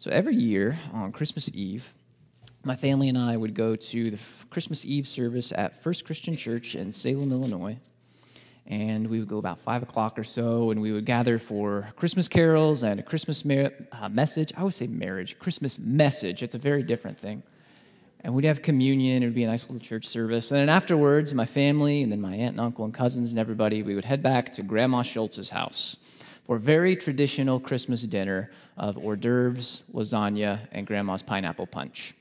So every year on Christmas Eve, my family and I would go to the Christmas Eve service at First Christian Church in Salem, Illinois. And we would go about five o'clock or so, and we would gather for Christmas carols and a Christmas mar- uh, message. I would say marriage, Christmas message. It's a very different thing. And we'd have communion. It would be a nice little church service. And then afterwards, my family, and then my aunt and uncle and cousins and everybody, we would head back to Grandma Schultz's house for very traditional Christmas dinner of hors d'oeuvres, lasagna, and grandma's pineapple punch.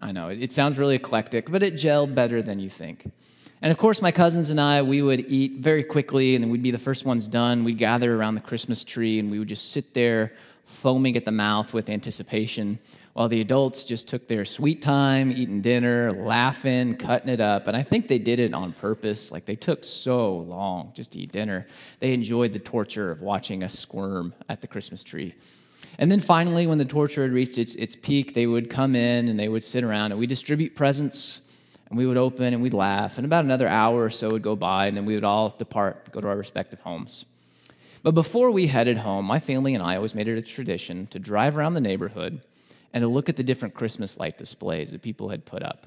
I know, it sounds really eclectic, but it gelled better than you think. And of course, my cousins and I, we would eat very quickly, and then we'd be the first ones done. We'd gather around the Christmas tree, and we would just sit there foaming at the mouth with anticipation, while the adults just took their sweet time eating dinner, laughing, cutting it up. And I think they did it on purpose. Like they took so long just to eat dinner. They enjoyed the torture of watching us squirm at the Christmas tree. And then finally, when the torture had reached its, its peak, they would come in and they would sit around and we distribute presents and we would open and we'd laugh. And about another hour or so would go by, and then we would all depart, go to our respective homes. But before we headed home, my family and I always made it a tradition to drive around the neighborhood and to look at the different Christmas light displays that people had put up.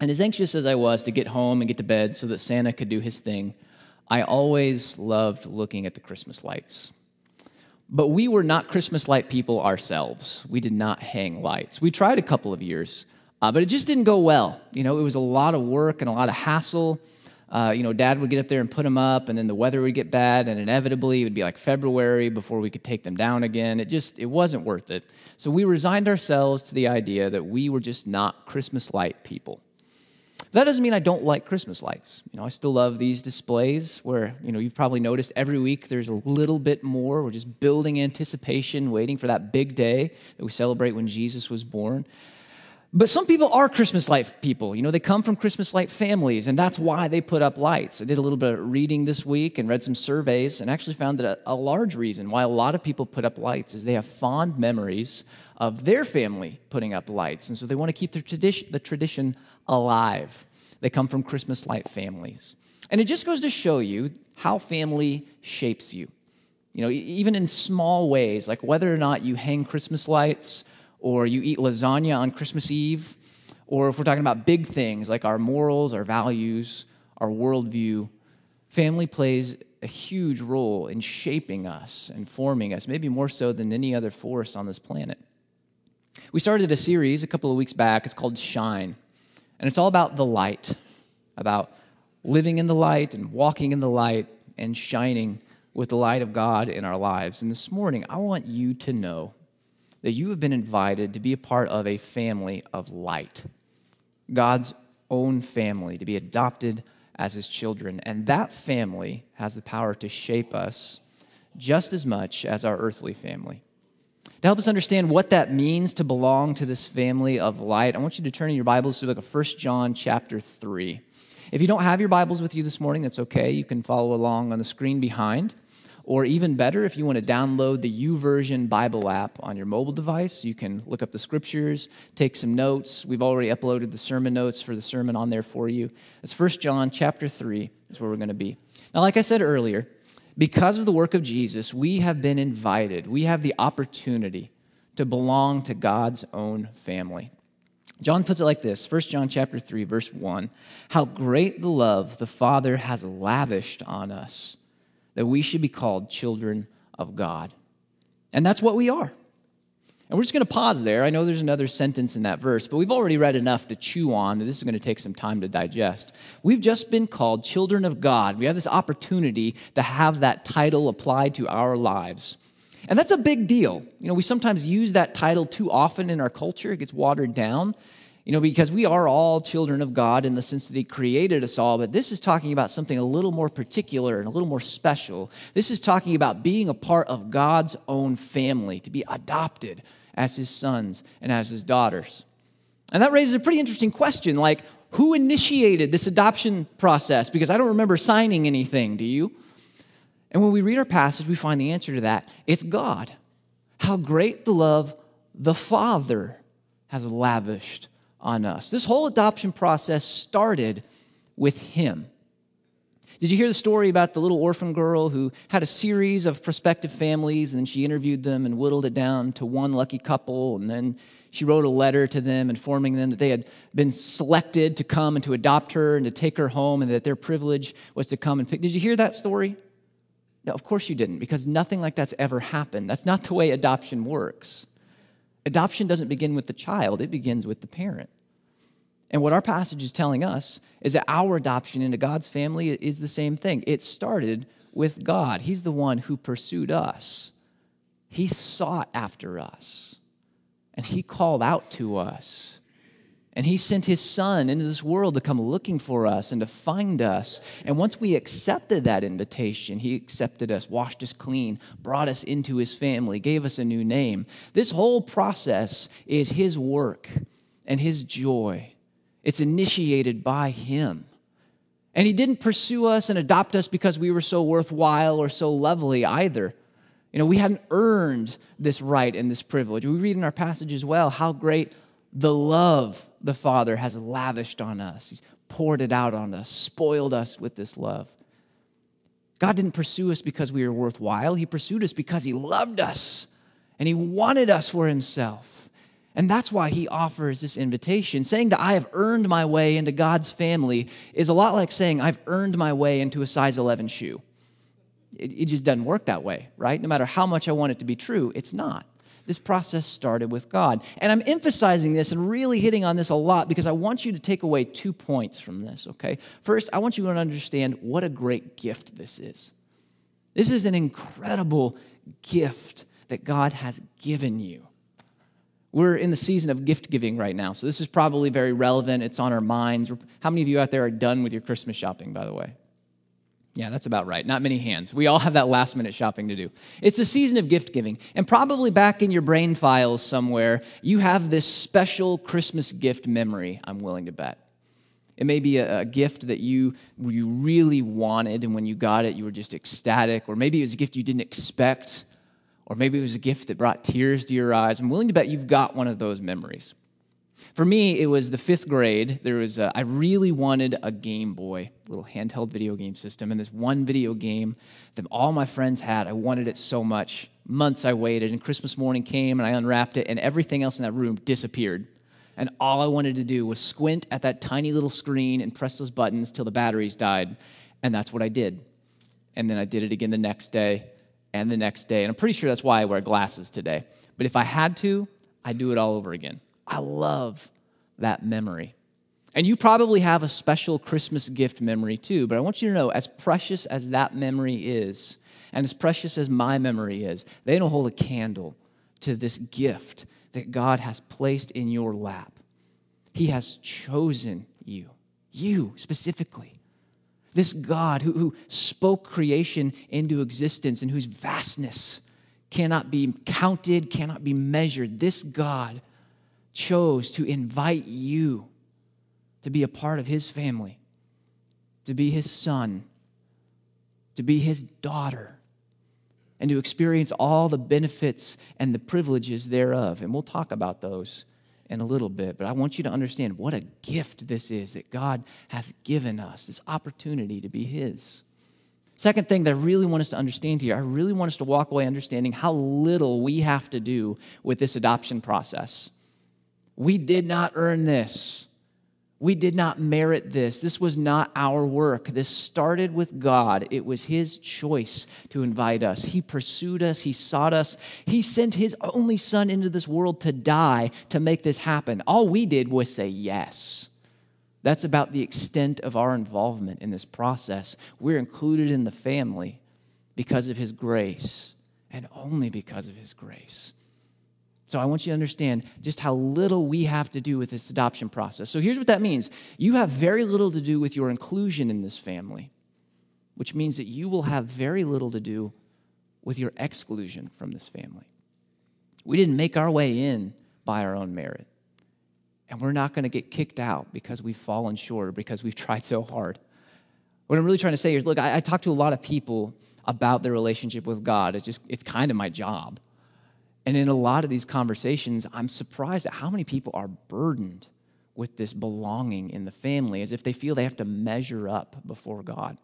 And as anxious as I was to get home and get to bed so that Santa could do his thing, I always loved looking at the Christmas lights. But we were not Christmas light people ourselves. We did not hang lights. We tried a couple of years, uh, but it just didn't go well. You know, it was a lot of work and a lot of hassle. Uh, you know, dad would get up there and put them up, and then the weather would get bad, and inevitably it would be like February before we could take them down again. It just, it wasn't worth it. So we resigned ourselves to the idea that we were just not Christmas light people. That doesn't mean I don't like Christmas lights. You know, I still love these displays where, you know, you've probably noticed every week there's a little bit more. We're just building anticipation, waiting for that big day that we celebrate when Jesus was born. But some people are Christmas light people. You know, they come from Christmas light families, and that's why they put up lights. I did a little bit of reading this week and read some surveys and actually found that a, a large reason why a lot of people put up lights is they have fond memories of their family putting up lights. And so they want to keep the tradition, the tradition alive. They come from Christmas light families. And it just goes to show you how family shapes you. You know, even in small ways, like whether or not you hang Christmas lights or you eat lasagna on Christmas Eve, or if we're talking about big things like our morals, our values, our worldview, family plays a huge role in shaping us and forming us, maybe more so than any other force on this planet. We started a series a couple of weeks back. It's called Shine, and it's all about the light, about living in the light and walking in the light and shining with the light of God in our lives. And this morning, I want you to know that you have been invited to be a part of a family of light, God's own family, to be adopted as his children. And that family has the power to shape us just as much as our earthly family. To help us understand what that means to belong to this family of light, I want you to turn in your Bibles to look at 1 John chapter 3. If you don't have your Bibles with you this morning, that's okay. You can follow along on the screen behind. Or even better, if you want to download the YouVersion Bible app on your mobile device, you can look up the scriptures, take some notes. We've already uploaded the sermon notes for the sermon on there for you. It's 1 John chapter 3 is where we're going to be. Now, like I said earlier, because of the work of Jesus, we have been invited. We have the opportunity to belong to God's own family. John puts it like this 1 John chapter 3 verse 1 how great the love the father has lavished on us that we should be called children of God. And that's what we are. And we're just going to pause there. I know there's another sentence in that verse, but we've already read enough to chew on that this is going to take some time to digest. We've just been called children of God. We have this opportunity to have that title applied to our lives. And that's a big deal. You know, we sometimes use that title too often in our culture, it gets watered down. You know, because we are all children of God in the sense that He created us all, but this is talking about something a little more particular and a little more special. This is talking about being a part of God's own family, to be adopted as His sons and as His daughters. And that raises a pretty interesting question like, who initiated this adoption process? Because I don't remember signing anything, do you? And when we read our passage, we find the answer to that it's God. How great the love the Father has lavished on us. This whole adoption process started with Him. Did you hear the story about the little orphan girl who had a series of prospective families and then she interviewed them and whittled it down to one lucky couple and then she wrote a letter to them informing them that they had been selected to come and to adopt her and to take her home and that their privilege was to come and pick. Did you hear that story? No, of course you didn't, because nothing like that's ever happened. That's not the way adoption works. Adoption doesn't begin with the child, it begins with the parent. And what our passage is telling us is that our adoption into God's family is the same thing. It started with God, He's the one who pursued us, He sought after us, and He called out to us. And he sent his son into this world to come looking for us and to find us. And once we accepted that invitation, he accepted us, washed us clean, brought us into his family, gave us a new name. This whole process is his work and his joy. It's initiated by him. And he didn't pursue us and adopt us because we were so worthwhile or so lovely either. You know, we hadn't earned this right and this privilege. We read in our passage as well how great the love the Father has lavished on us. He's poured it out on us, spoiled us with this love. God didn't pursue us because we were worthwhile. He pursued us because He loved us and He wanted us for Himself. And that's why He offers this invitation. Saying that I have earned my way into God's family is a lot like saying I've earned my way into a size 11 shoe. It, it just doesn't work that way, right? No matter how much I want it to be true, it's not. This process started with God. And I'm emphasizing this and really hitting on this a lot because I want you to take away two points from this, okay? First, I want you to understand what a great gift this is. This is an incredible gift that God has given you. We're in the season of gift giving right now, so this is probably very relevant. It's on our minds. How many of you out there are done with your Christmas shopping, by the way? Yeah, that's about right. Not many hands. We all have that last minute shopping to do. It's a season of gift giving. And probably back in your brain files somewhere, you have this special Christmas gift memory, I'm willing to bet. It may be a, gift that you, you really wanted, and when you got it, you were just ecstatic. Or maybe it was a gift you didn't expect. Or maybe it was a gift that brought tears to your eyes. I'm willing to bet you've got one of those memories. For me, it was the fifth grade. There was a, I really wanted a Game Boy, little handheld video game system, and this one video game that all my friends had. I wanted it so much. Months I waited, and Christmas morning came, and I unwrapped it, and everything else in that room disappeared. And all I wanted to do was squint at that tiny little screen and press those buttons till the batteries died. And that's what I did. And then I did it again the next day and the next day. And I'm pretty sure that's why I wear glasses today. But if I had to, I'd do it all over again. I love that memory. And you probably have a special Christmas gift memory too, but I want you to know as precious as that memory is, and as precious as my memory is, they don't hold a candle to this gift that God has placed in your lap. He has chosen you, you specifically. This God who, who spoke creation into existence and whose vastness cannot be counted, cannot be measured. This God chose to invite you to be a part of his family, to be his son, to be his daughter, and to experience all the benefits and the privileges thereof. And we'll talk about those in a little bit, but I want you to understand what a gift this is that God has given us, this opportunity to be his. Second thing that I really want us to understand here, I really want us to walk away understanding how little we have to do with this adoption process. We did not earn this. We did not merit this. This was not our work. This started with God. It was His choice to invite us. He pursued us, He sought us. He sent His only Son into this world to die to make this happen. All we did was say yes. That's about the extent of our involvement in this process. We're included in the family because of His grace and only because of His grace. So I want you to understand just how little we have to do with this adoption process. So here's what that means you have very little to do with your inclusion in this family, which means that you will have very little to do with your exclusion from this family. We didn't make our way in by our own merit. And we're not going to get kicked out because we've fallen short or because we've tried so hard. What I'm really trying to say is look, I, I talk to a lot of people about their relationship with God. It's just, it's kind of my job. And in a lot of these conversations, I'm surprised at how many people are burdened with this belonging in the family as if they feel they have to measure up before God.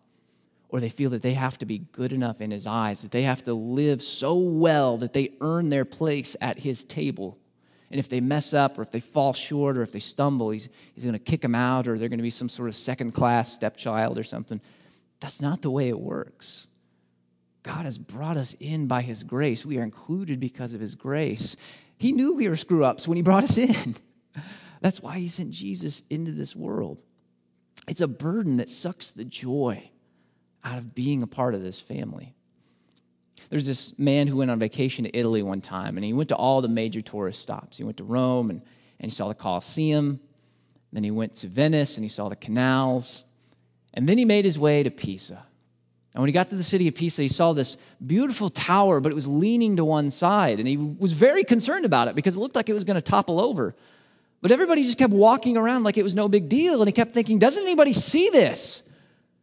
or they feel that they have to be good enough in his eyes, that they have to live so well that they earn their place at his table. And if they mess up, or if they fall short, or if they stumble, he's, he's going to kick them out, or they're going to be some sort of second class stepchild or something. That's not the way it works. God has brought us in by his grace. We are included because of his grace. He knew we were screw ups when he brought us in. That's why he sent Jesus into this world. It's a burden that sucks the joy out of being a part of this family. There's this man who went on vacation to Italy one time, and he went to all the major tourist stops. He went to Rome, and, and he saw the Colosseum. Then he went to Venice, and he saw the canals. And then he made his way to Pisa. And when he got to the city of Pisa, he saw this beautiful tower, but it was leaning to one side. And he was very concerned about it because it looked like it was going to topple over. But everybody just kept walking around like it was no big deal. And he kept thinking, doesn't anybody see this?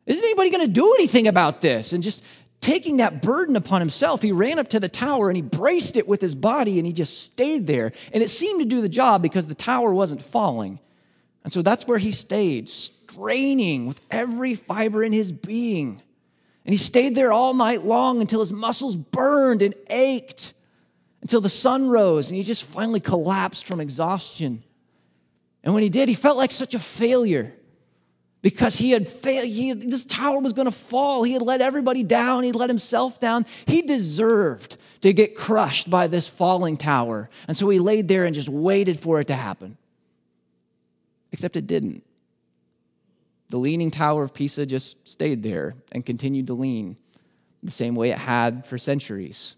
Isn't anybody going to do anything about this? And just taking that burden upon himself, he ran up to the tower and he braced it with his body and he just stayed there. And it seemed to do the job because the tower wasn't falling. And so that's where he stayed, straining with every fiber in his being. And he stayed there all night long until his muscles burned and ached, until the sun rose and he just finally collapsed from exhaustion. And when he did, he felt like such a failure because he had failed. He had, this tower was going to fall. He had let everybody down. He let himself down. He deserved to get crushed by this falling tower. And so he laid there and just waited for it to happen. Except it didn't. The leaning tower of Pisa just stayed there and continued to lean the same way it had for centuries.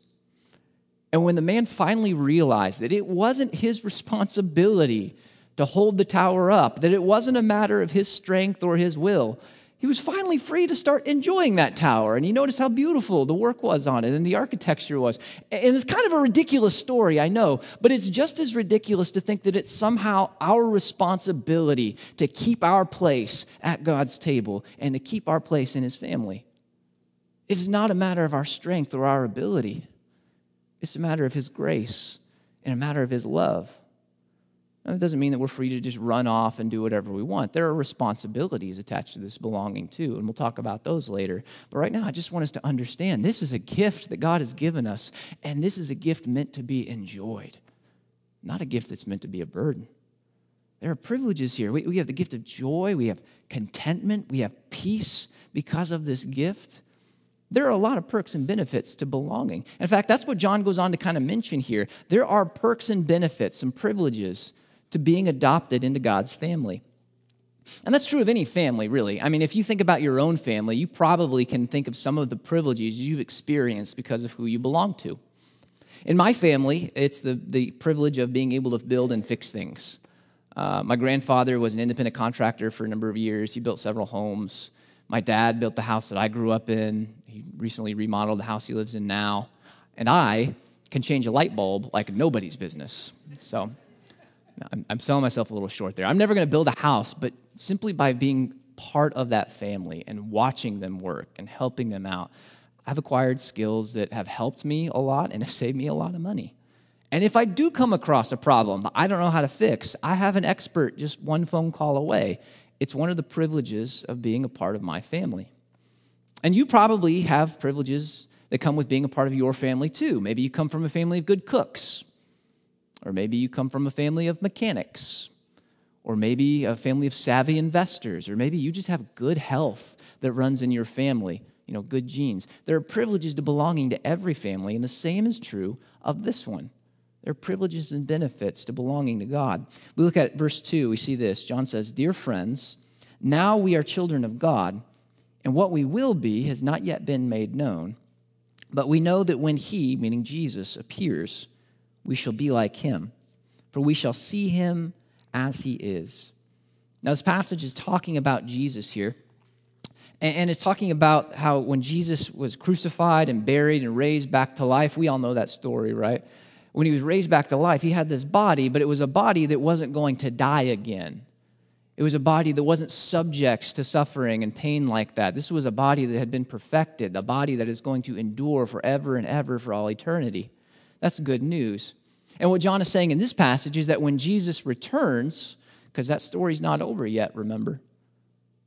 And when the man finally realized that it wasn't his responsibility to hold the tower up, that it wasn't a matter of his strength or his will. He was finally free to start enjoying that tower, and he noticed how beautiful the work was on it and the architecture was. And it's kind of a ridiculous story, I know, but it's just as ridiculous to think that it's somehow our responsibility to keep our place at God's table and to keep our place in his family. It's not a matter of our strength or our ability, it's a matter of his grace and a matter of his love. That doesn't mean that we're free to just run off and do whatever we want. There are responsibilities attached to this belonging too, and we'll talk about those later. But right now, I just want us to understand this is a gift that God has given us, and this is a gift meant to be enjoyed, not a gift that's meant to be a burden. There are privileges here. We, we have the gift of joy, we have contentment, we have peace because of this gift. There are a lot of perks and benefits to belonging. In fact, that's what John goes on to kind of mention here. There are perks and benefits, some privileges to being adopted into God's family. And that's true of any family, really. I mean, if you think about your own family, you probably can think of some of the privileges you've experienced because of who you belong to. In my family, it's the, the privilege of being able to build and fix things. Uh, my grandfather was an independent contractor for a number of years. He built several homes. My dad built the house that I grew up in. He recently remodeled the house he lives in now. And I can change a light bulb like nobody's business. So I'm, I'm selling myself a little short there. I'm never going to build a house, but simply by being part of that family and watching them work and helping them out, I've acquired skills that have helped me a lot and have saved me a lot of money. And if I do come across a problem that I don't know how to fix, I have an expert just one phone call away. It's one of the privileges of being a part of my family. And you probably have privileges that come with being a part of your family too. Maybe you come from a family of good cooks. Or maybe you come from a family of mechanics, or maybe a family of savvy investors, or maybe you just have good health that runs in your family, you know, good genes. There are privileges to belonging to every family, and the same is true of this one. There are privileges and benefits to belonging to God. We look at verse 2, we see this. John says, Dear friends, now we are children of God, and what we will be has not yet been made known. But we know that when He, meaning Jesus, appears, we shall be like him, for we shall see him as he is. Now, this passage is talking about Jesus here. And it's talking about how when Jesus was crucified and buried and raised back to life, we all know that story, right? When he was raised back to life, he had this body, but it was a body that wasn't going to die again. It was a body that wasn't subject to suffering and pain like that. This was a body that had been perfected, a body that is going to endure forever and ever for all eternity. That's good news. And what John is saying in this passage is that when Jesus returns, because that story's not over yet, remember,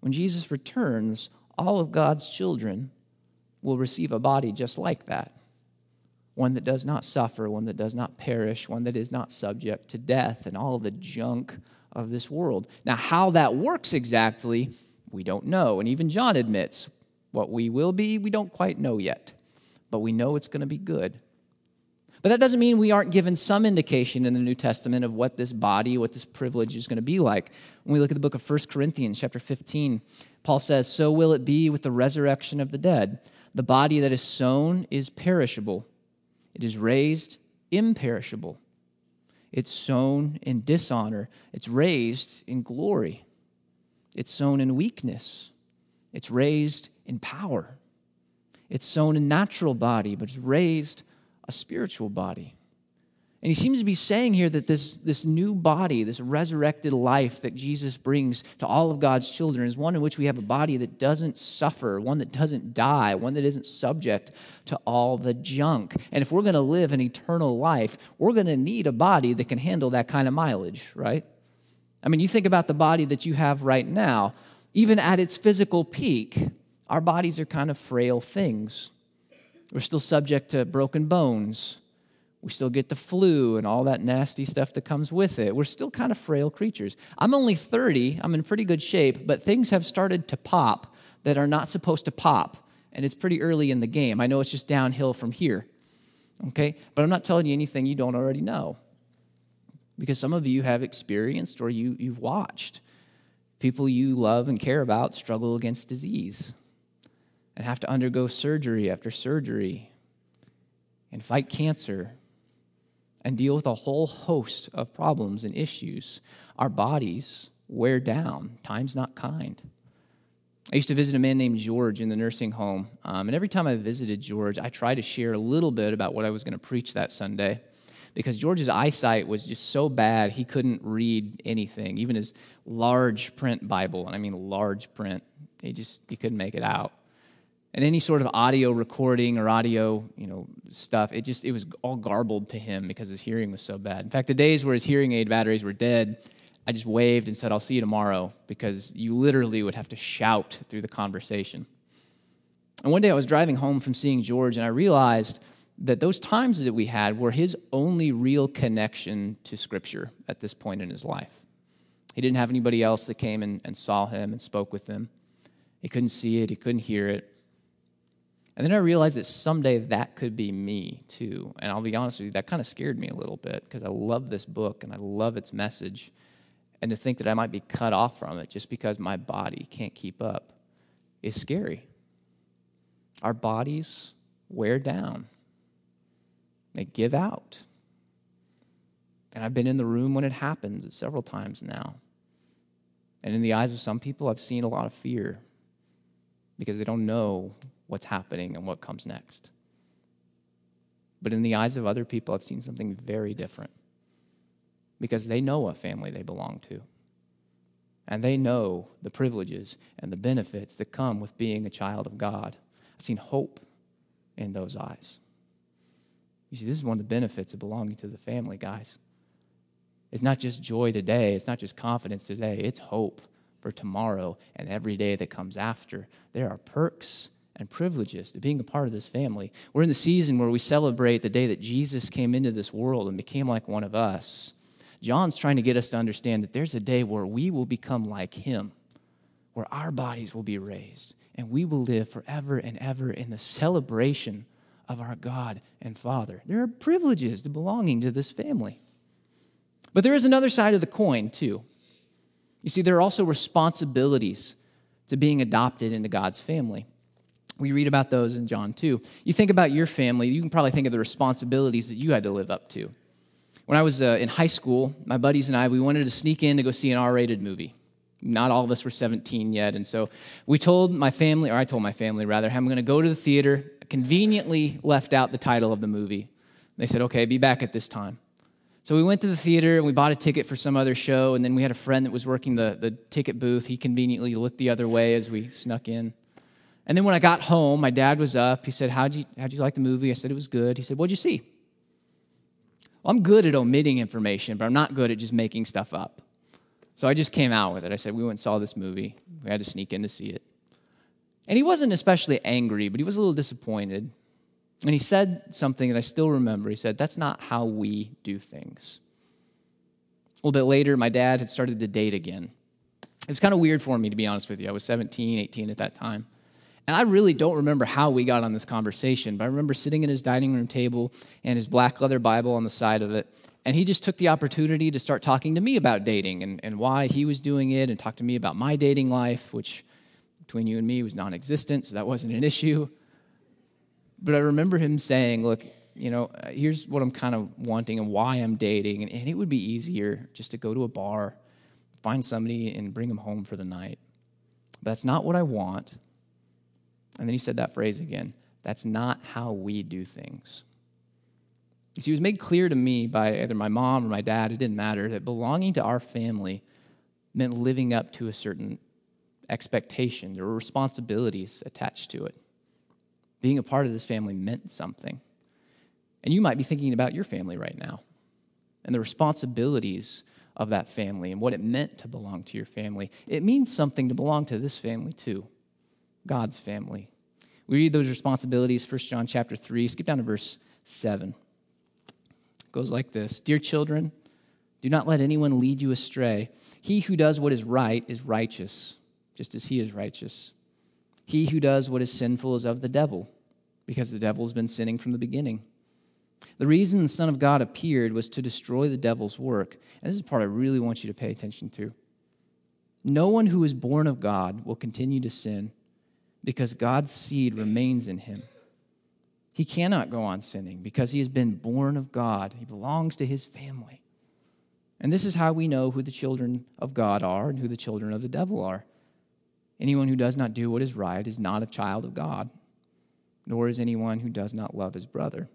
when Jesus returns, all of God's children will receive a body just like that one that does not suffer, one that does not perish, one that is not subject to death and all the junk of this world. Now, how that works exactly, we don't know. And even John admits what we will be, we don't quite know yet, but we know it's going to be good. But that doesn't mean we aren't given some indication in the New Testament of what this body, what this privilege is going to be like. When we look at the book of 1 Corinthians, chapter 15, Paul says, So will it be with the resurrection of the dead. The body that is sown is perishable, it is raised imperishable. It's sown in dishonor, it's raised in glory. It's sown in weakness, it's raised in power. It's sown a natural body, but it's raised a spiritual body. And he seems to be saying here that this, this new body, this resurrected life that Jesus brings to all of God's children, is one in which we have a body that doesn't suffer, one that doesn't die, one that isn't subject to all the junk. And if we're going to live an eternal life, we're going to need a body that can handle that kind of mileage, right? I mean, you think about the body that you have right now, even at its physical peak, our bodies are kind of frail things. We're still subject to broken bones we still get the flu and all that nasty stuff that comes with it. We're still kind of frail creatures. I'm only 30, I'm in pretty good shape, but things have started to pop that are not supposed to pop. And it's pretty early in the game. I know it's just downhill from here. Okay? But I'm not telling you anything you don't already know. Because some of you have experienced or you, you've watched people you love and care about struggle against disease and have to undergo surgery after surgery and fight cancer and deal with a whole host of problems and issues. Our bodies wear down. Time's not kind. I used to visit a man named George in the nursing home. Um, and every time I visited George, I tried to share a little bit about what I was going to preach that Sunday because George's eyesight was just so bad he couldn't read anything, even his large print Bible. And I mean large print. He just he couldn't make it out and any sort of audio recording or audio you know stuff it just it was all garbled to him because his hearing was so bad. In fact the days where his hearing aid batteries were dead i just waved and said i'll see you tomorrow because you literally would have to shout through the conversation. And one day i was driving home from seeing george and i realized that those times that we had were his only real connection to scripture at this point in his life. He didn't have anybody else that came and, and saw him and spoke with him. He couldn't see it. He couldn't hear it and then I realized that someday that could be me too. And I'll be honest with you, that kind of scared me a little bit because I love this book and I love its message. And to think that I might be cut off from it just because my body can't keep up is scary. Our bodies wear down, they give out. And I've been in the room when it happens several times now. And in the eyes of some people, I've seen a lot of fear because they don't know what's happening and what comes next. But in the eyes of other people, I've seen something very different because they know what family they belong to. And they know the privileges and the benefits that come with being a child of God. I've seen hope in those eyes. You see, this is one of the benefits of belonging to the family, guys. It's not just joy today, it's not just confidence today, it's hope for tomorrow and every day that comes after. There are perks and privileges to being a part of this family. We're in the season where we celebrate the day that Jesus came into this world and became like one of us. John's trying to get us to understand that there's a day where we will become like him, where our bodies will be raised, and we will live forever and ever in the celebration of our God and Father. There are privileges to belonging to this family. But there is another side of the coin, too. You see, there are also responsibilities to being adopted into God's family. We read about those in John 2. You think about your family, you can probably think of the responsibilities that you had to live up to. When I was uh, in high school, my buddies and I, we wanted to sneak in to go see an R rated movie. Not all of us were 17 yet. And so we told my family, or I told my family rather, I'm going to go to the theater. conveniently left out the title of the movie. They said, okay, be back at this time. So we went to the theater and we bought a ticket for some other show. And then we had a friend that was working the, the ticket booth. He conveniently looked the other way as we snuck in. And then when I got home, my dad was up. He said, How'd you, how'd you like the movie? I said, It was good. He said, What'd you see? Well, I'm good at omitting information, but I'm not good at just making stuff up. So I just came out with it. I said, We went and saw this movie. We had to sneak in to see it. And he wasn't especially angry, but he was a little disappointed. And he said something that I still remember. He said, That's not how we do things. A little bit later, my dad had started to date again. It was kind of weird for me, to be honest with you. I was 17, 18 at that time. And I really don't remember how we got on this conversation, but I remember sitting at his dining room table and his black leather Bible on the side of it. And he just took the opportunity to start talking to me about dating and, and why he was doing it and talk to me about my dating life, which between you and me was non existent, so that wasn't an issue. But I remember him saying, Look, you know, here's what I'm kind of wanting and why I'm dating. And, and it would be easier just to go to a bar, find somebody, and bring them home for the night. But that's not what I want. And then he said that phrase again that's not how we do things. You see, it was made clear to me by either my mom or my dad, it didn't matter, that belonging to our family meant living up to a certain expectation. There were responsibilities attached to it. Being a part of this family meant something. And you might be thinking about your family right now and the responsibilities of that family and what it meant to belong to your family. It means something to belong to this family too, God's family. We read those responsibilities, 1 John chapter 3, skip down to verse 7 It goes like this Dear children, do not let anyone lead you astray. He who does what is right is righteous, just as he is righteous. He who does what is sinful is of the devil, because the devil has been sinning from the beginning. The reason the Son of God appeared was to destroy the devil's work. And this is part I really want you to pay attention to. No one who is born of God will continue to sin because God's seed remains in him. He cannot go on sinning because he has been born of God. He belongs to his family. And this is how we know who the children of God are and who the children of the devil are. Anyone who does not do what is right is not a child of God, nor is anyone who does not love his brother.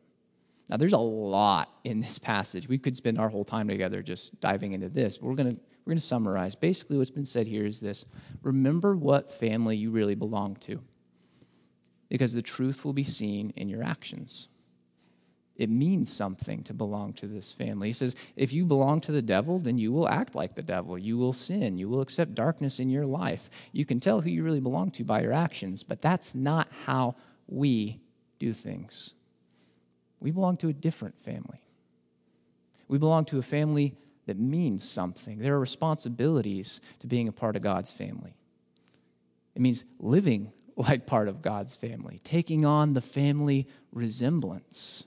Now, there's a lot in this passage. We could spend our whole time together just diving into this, but we're going to we're going to summarize. Basically, what's been said here is this remember what family you really belong to because the truth will be seen in your actions. It means something to belong to this family. He says, if you belong to the devil, then you will act like the devil. You will sin. You will accept darkness in your life. You can tell who you really belong to by your actions, but that's not how we do things. We belong to a different family. We belong to a family that means something. There are responsibilities to being a part of God's family. It means living like part of God's family, taking on the family resemblance.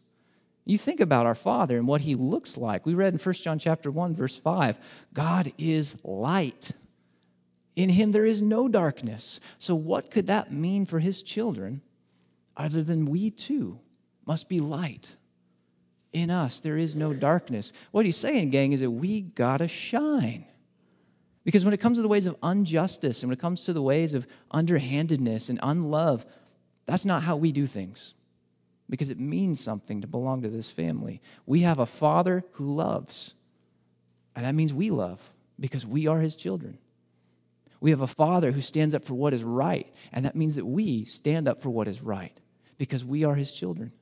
You think about our Father and what he looks like. We read in 1 John chapter 1 verse 5, God is light. In him there is no darkness. So what could that mean for his children other than we too must be light? In us there is no darkness. What he's saying, gang, is that we got to shine. Because when it comes to the ways of injustice and when it comes to the ways of underhandedness and unlove, that's not how we do things. Because it means something to belong to this family. We have a father who loves, and that means we love because we are his children. We have a father who stands up for what is right, and that means that we stand up for what is right because we are his children.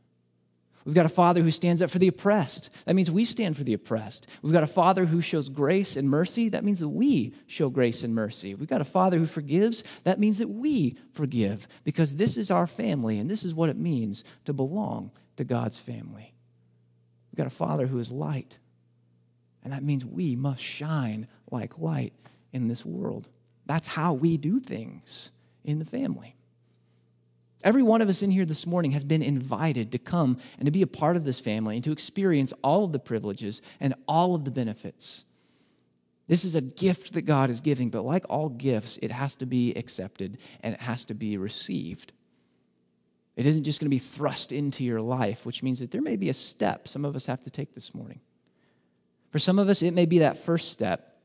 We've got a father who stands up for the oppressed. That means we stand for the oppressed. We've got a father who shows grace and mercy. That means that we show grace and mercy. We've got a father who forgives. That means that we forgive because this is our family and this is what it means to belong to God's family. We've got a father who is light. And that means we must shine like light in this world. That's how we do things in the family. Every one of us in here this morning has been invited to come and to be a part of this family and to experience all of the privileges and all of the benefits. This is a gift that God is giving, but like all gifts, it has to be accepted and it has to be received. It isn't just going to be thrust into your life, which means that there may be a step some of us have to take this morning. For some of us, it may be that first step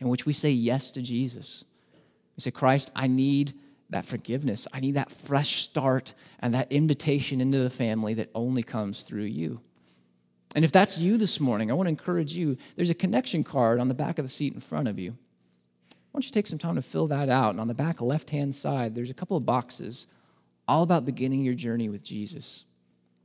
in which we say yes to Jesus. We say, Christ, I need that forgiveness. I need that fresh start and that invitation into the family that only comes through you. And if that's you this morning, I want to encourage you. There's a connection card on the back of the seat in front of you. Why don't you take some time to fill that out? And on the back left hand side, there's a couple of boxes all about beginning your journey with Jesus.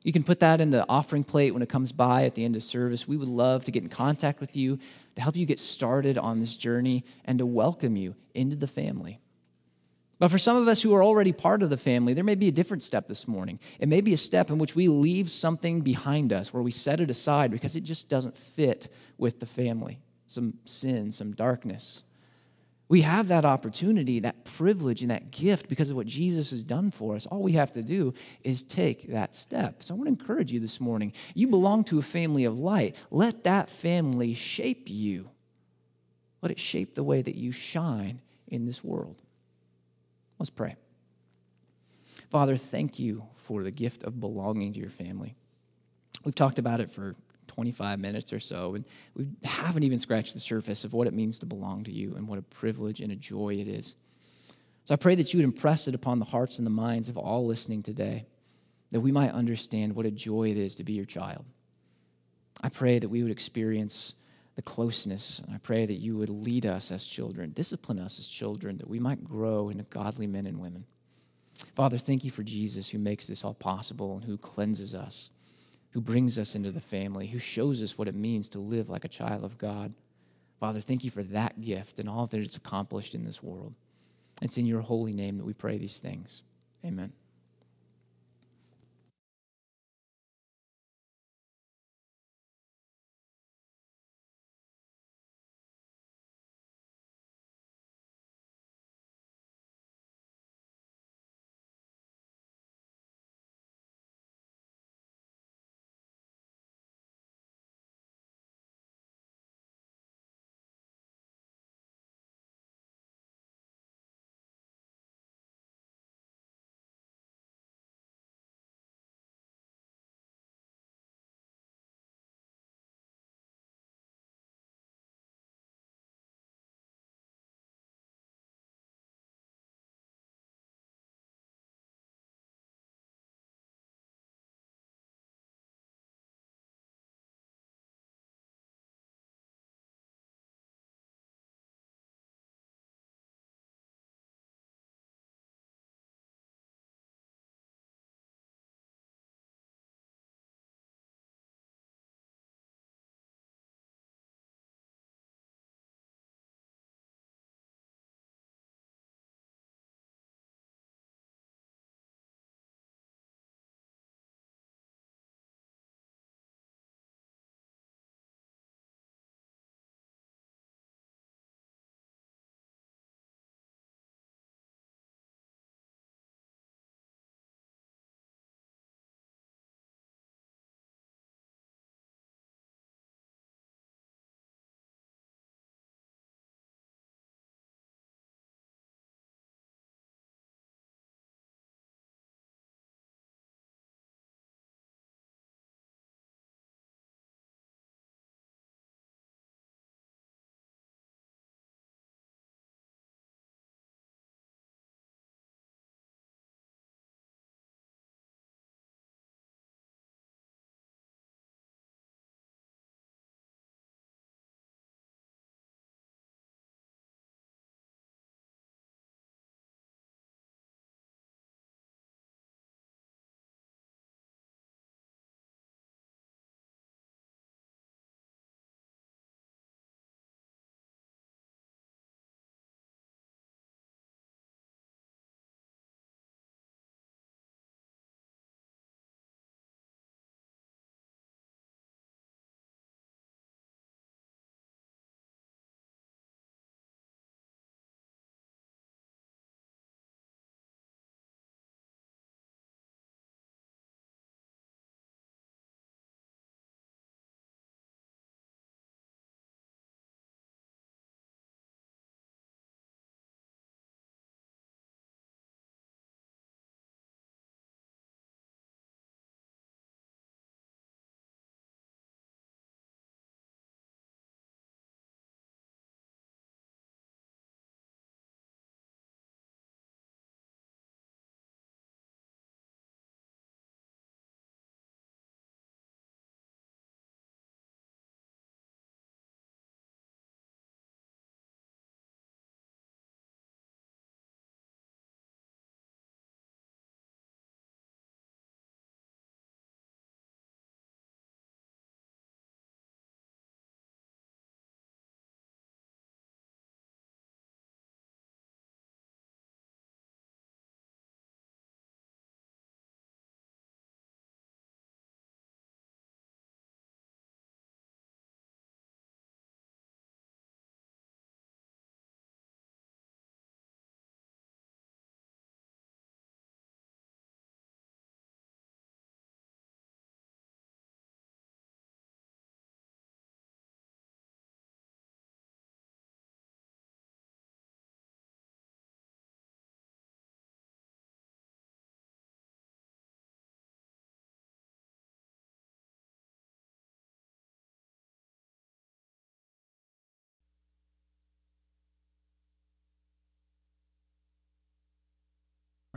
You can put that in the offering plate when it comes by at the end of service. We would love to get in contact with you to help you get started on this journey and to welcome you into the family. But for some of us who are already part of the family, there may be a different step this morning. It may be a step in which we leave something behind us, where we set it aside because it just doesn't fit with the family. Some sin, some darkness. We have that opportunity, that privilege, and that gift because of what Jesus has done for us. All we have to do is take that step. So I want to encourage you this morning. You belong to a family of light. Let that family shape you, let it shape the way that you shine in this world. Let's pray. Father, thank you for the gift of belonging to your family. We've talked about it for 25 minutes or so, and we haven't even scratched the surface of what it means to belong to you and what a privilege and a joy it is. So I pray that you would impress it upon the hearts and the minds of all listening today, that we might understand what a joy it is to be your child. I pray that we would experience the closeness. And I pray that you would lead us as children, discipline us as children, that we might grow into godly men and women. Father, thank you for Jesus who makes this all possible and who cleanses us, who brings us into the family, who shows us what it means to live like a child of God. Father, thank you for that gift and all that it's accomplished in this world. It's in your holy name that we pray these things. Amen.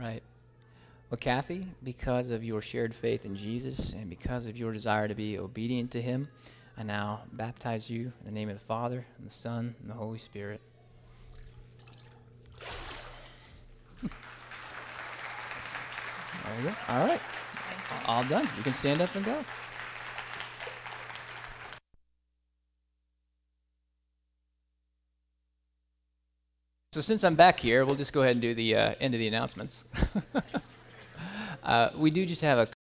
Right. Well, Kathy, because of your shared faith in Jesus and because of your desire to be obedient to Him, I now baptize you in the name of the Father, and the Son, and the Holy Spirit. there you go. All right. All done. You can stand up and go. So since I'm back here, we'll just go ahead and do the uh, end of the announcements. uh, we do just have a